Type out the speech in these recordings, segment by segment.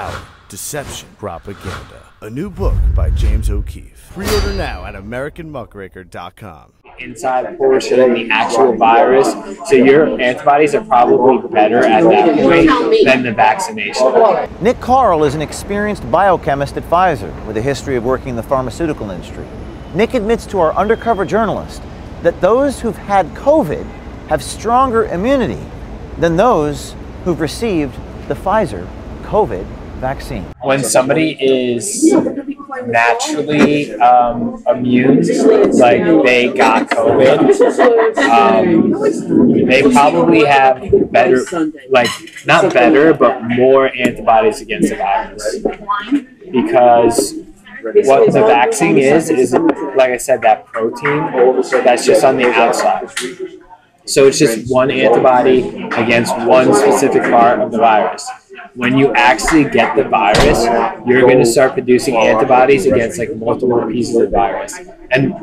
Out. Deception Propaganda. A new book by James O'Keefe. Pre order now at AmericanMuckraker.com. inside portion of the actual virus. So your antibodies are probably better at that point than the vaccination. Nick Karl is an experienced biochemist at Pfizer with a history of working in the pharmaceutical industry. Nick admits to our undercover journalist that those who've had COVID have stronger immunity than those who've received the Pfizer COVID vaccine. When somebody is naturally um, immune, like they got COVID, um, they probably have better, like not better, but more antibodies against the virus. Because what the vaccine is, is like I said, that protein that's just on the outside. So it's just one antibody against one specific part of the virus. When you actually get the virus, you're going to start producing antibodies against like multiple pieces of virus. And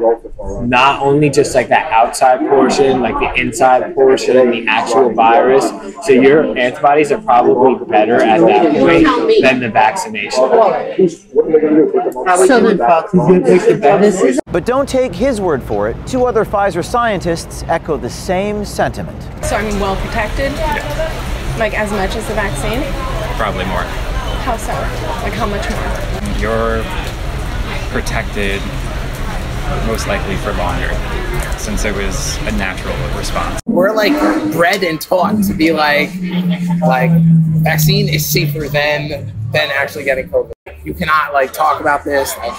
not only just like that outside portion, like the inside portion, the actual virus. So your antibodies are probably better at that point than the vaccination. So then, this is But don't take his word for it. Two other Pfizer scientists echo the same sentiment. So I'm well protected? Like as much as the vaccine? Probably more. How so? Like how much more? You're protected most likely for longer since it was a natural response. we're like bred and taught to be like like vaccine is safer than than actually getting COVID. You cannot like talk about this in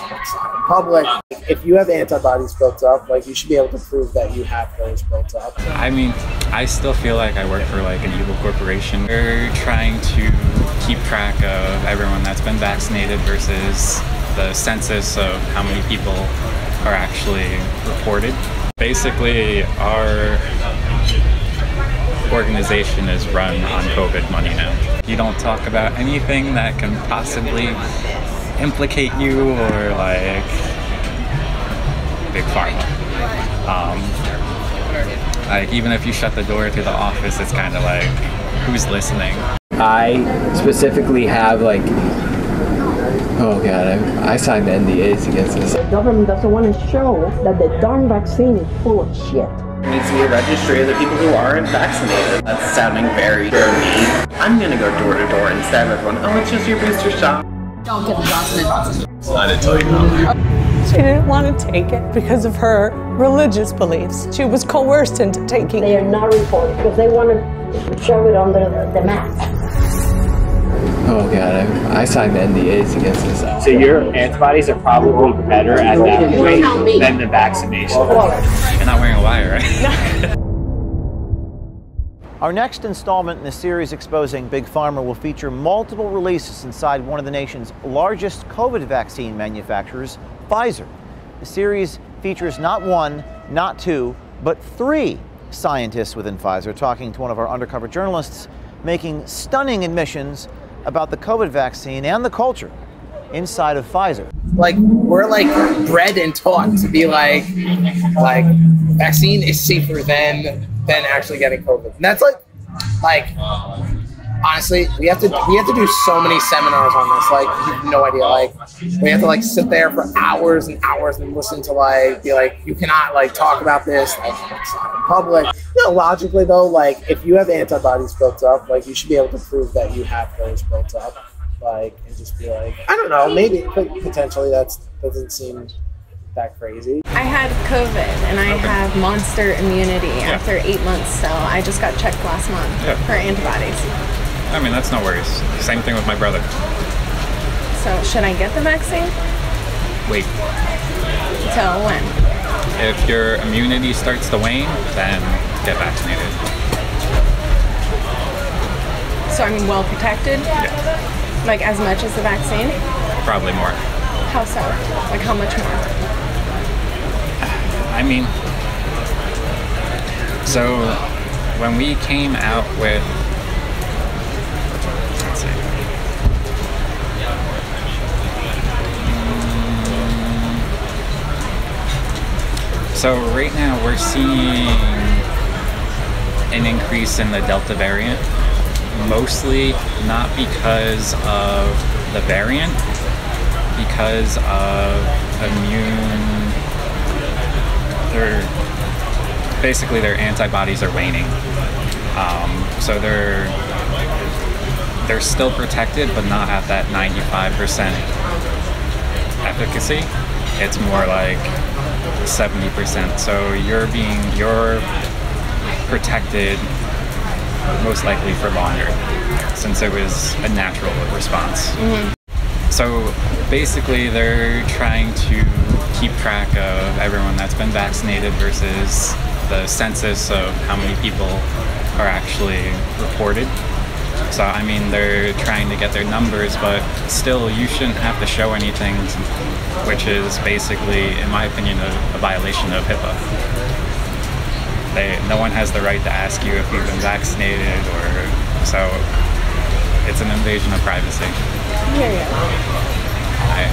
public. If you have antibodies built up, like you should be able to prove that you have those built up. I mean, I still feel like I work for like an evil corporation. They're trying to keep track of everyone that's been vaccinated versus the census of how many people are actually reported. Basically, our organization is run on COVID money now. You don't talk about anything that can possibly implicate you or like big pharma. Um, like even if you shut the door to the office, it's kind of like who's listening. I specifically have like, oh god, I, I signed NDAs against this. the government doesn't want to show that the darn vaccine is full of shit. There needs to be a registry of the people who aren't vaccinated. That's sounding very dirty. I'm gonna go door to door and stab everyone. Oh, it's just your booster shot. Don't get Johnson Johnson. I didn't tell you no. She didn't want to take it because of her religious beliefs. She was coerced into taking They it. are not reported because they want to shove it under the, the mask. Oh god, I, I signed NDAs against this. So your antibodies are probably better at that point than the vaccination. You're not wearing a wire, right? Our next installment in the series exposing Big Pharma will feature multiple releases inside one of the nation's largest COVID vaccine manufacturers, Pfizer. The series features not one, not two, but three scientists within Pfizer talking to one of our undercover journalists, making stunning admissions about the COVID vaccine and the culture inside of Pfizer. Like we're like bred and taught to be like like vaccine is safer than than actually getting COVID. And that's like like honestly, we have to we have to do so many seminars on this. Like you have no idea. Like we have to like sit there for hours and hours and listen to like be like you cannot like talk about this like outside in public. You know, logically though, like if you have antibodies built up, like you should be able to prove that you have those built up. Like and just be like, I don't know, maybe but potentially that's doesn't seem that crazy. I had COVID and I have monster immunity after eight months, so I just got checked last month Yeah. for antibodies. I mean, that's no worries. Same thing with my brother. So should I get the vaccine? Wait, Till when? if your immunity starts to wane, then get vaccinated. So I'm well protected? Yeah. Like as much as the vaccine? Probably more. How so? Like how much more? I mean, so when we came out with, so right now we're seeing an increase in the Delta variant mostly not because of the variant, because of immune. Their basically their antibodies are waning, um, so they're they're still protected, but not at that 95% efficacy. It's more like 70%. So you're being you're protected most likely for longer since it was a natural response. Mm-hmm. So basically, they're trying to keep track of everyone that's been vaccinated versus the census of how many people are actually reported. So, I mean, they're trying to get their numbers, but still, you shouldn't have to show anything, which is basically, in my opinion, a, a violation of HIPAA. They, no one has the right to ask you if you've been vaccinated, or so it's an invasion of privacy. I,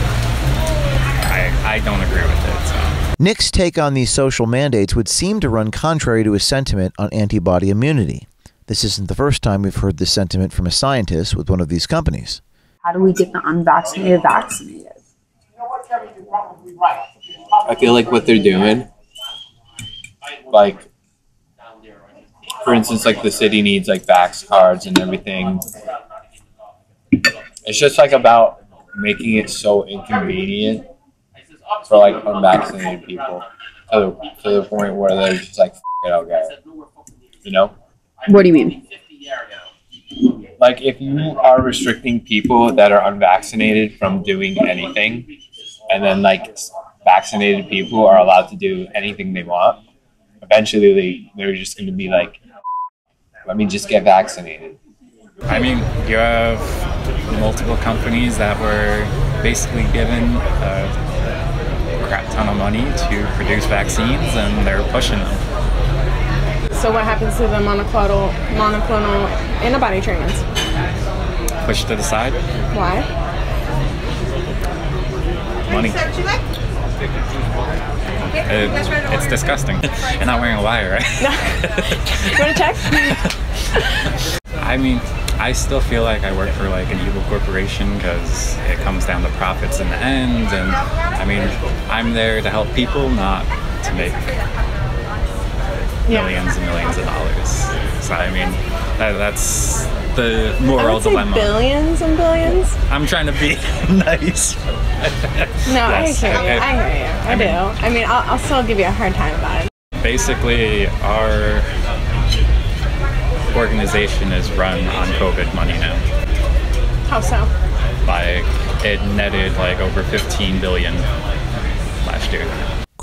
I, I don't agree with it. So. Nick's take on these social mandates would seem to run contrary to his sentiment on antibody immunity. This isn't the first time we've heard this sentiment from a scientist with one of these companies. How do we get the unvaccinated vaccinated? I feel like what they're doing, like, for instance, like the city needs like vax cards and everything. It's just like about making it so inconvenient for like unvaccinated people to the, to the point where they're just like, F- it, I'll get it. You know? What do you mean? Like, if you are restricting people that are unvaccinated from doing anything, and then like vaccinated people are allowed to do anything they want, eventually they, they're just going to be like, let me just get vaccinated. I mean, you have multiple companies that were basically given a crap ton of money to produce vaccines, and they're pushing them. So what happens to the monoclonal monoclonal antibody treatments? Pushed to the side. Why? Money. It- it's disgusting. You're not wearing a wire, right? No. You want to check? I mean, I still feel like I work for like an evil corporation because it comes down to profits in the end. And I mean, I'm there to help people, not to make millions and millions of dollars. So I mean, that, that's the moral dilemma. billions and billions. I'm trying to be nice. No, Yes, I hear you. I hear you. I, I mean- do. I mean, I'll, I'll still give you a hard time about it. Basically, our organization is run on COVID money now. How so? Like it netted like over 15 billion last year.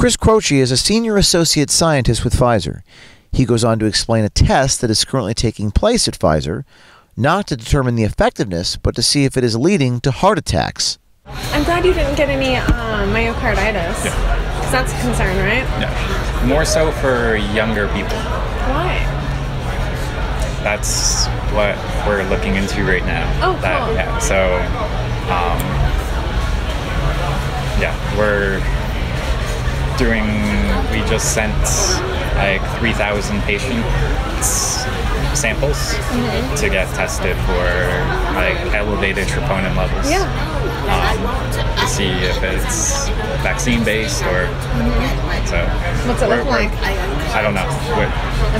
Chris Croce is a senior associate scientist with Pfizer. He goes on to explain a test that is currently taking place at Pfizer, not to determine the effectiveness, but to see if it is leading to heart attacks. I'm glad you didn't get any uh, myocarditis. Because that's a concern, right? Yeah. More so for younger people. Why? That's what we're looking into right now. Oh, That- cool. yeah. So, um, yeah, we're doing. We just sent like 3,000 patients samples Mhm. to get tested for like elevated troponin levels. Yeah. Um, to see if it's vaccine based or so. Mm-hmm. What's it look like? I don't know.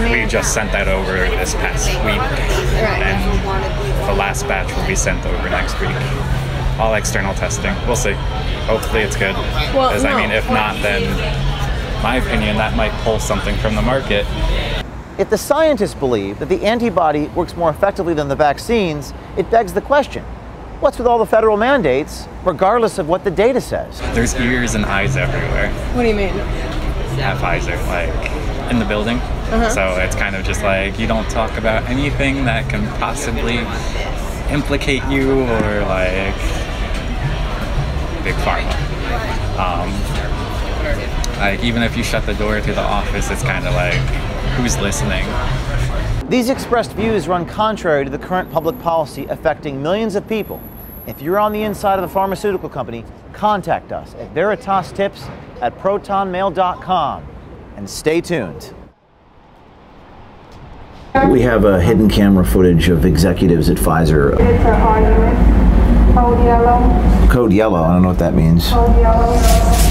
Mean- we just sent that over this past week, Right. and the last batch will be sent over next week. All external testing. We'll see. Hopefully, it's good. Well, Because I mean, if not, then my opinion that might pull something from the market. If the scientists believe that the antibody works more effectively than the vaccines, it begs the question what's with all the federal mandates, regardless of what the data says? There's ears and eyes everywhere What do you mean? at Pfizer, like in the building. Uh-huh. So it's kind of just like you don't talk about anything that can possibly implicate you or like big pharma. Um, like even if you shut the door to the office, it's kind of like who's listening. These expressed views run contrary to the current public policy affecting millions of people. If you're on the inside of a pharmaceutical company, contact us at veritastips at protonmail.com and stay tuned. We have a hidden camera footage of executives at Pfizer. It's an argument. Code yellow. Code yellow, I don't know what that means.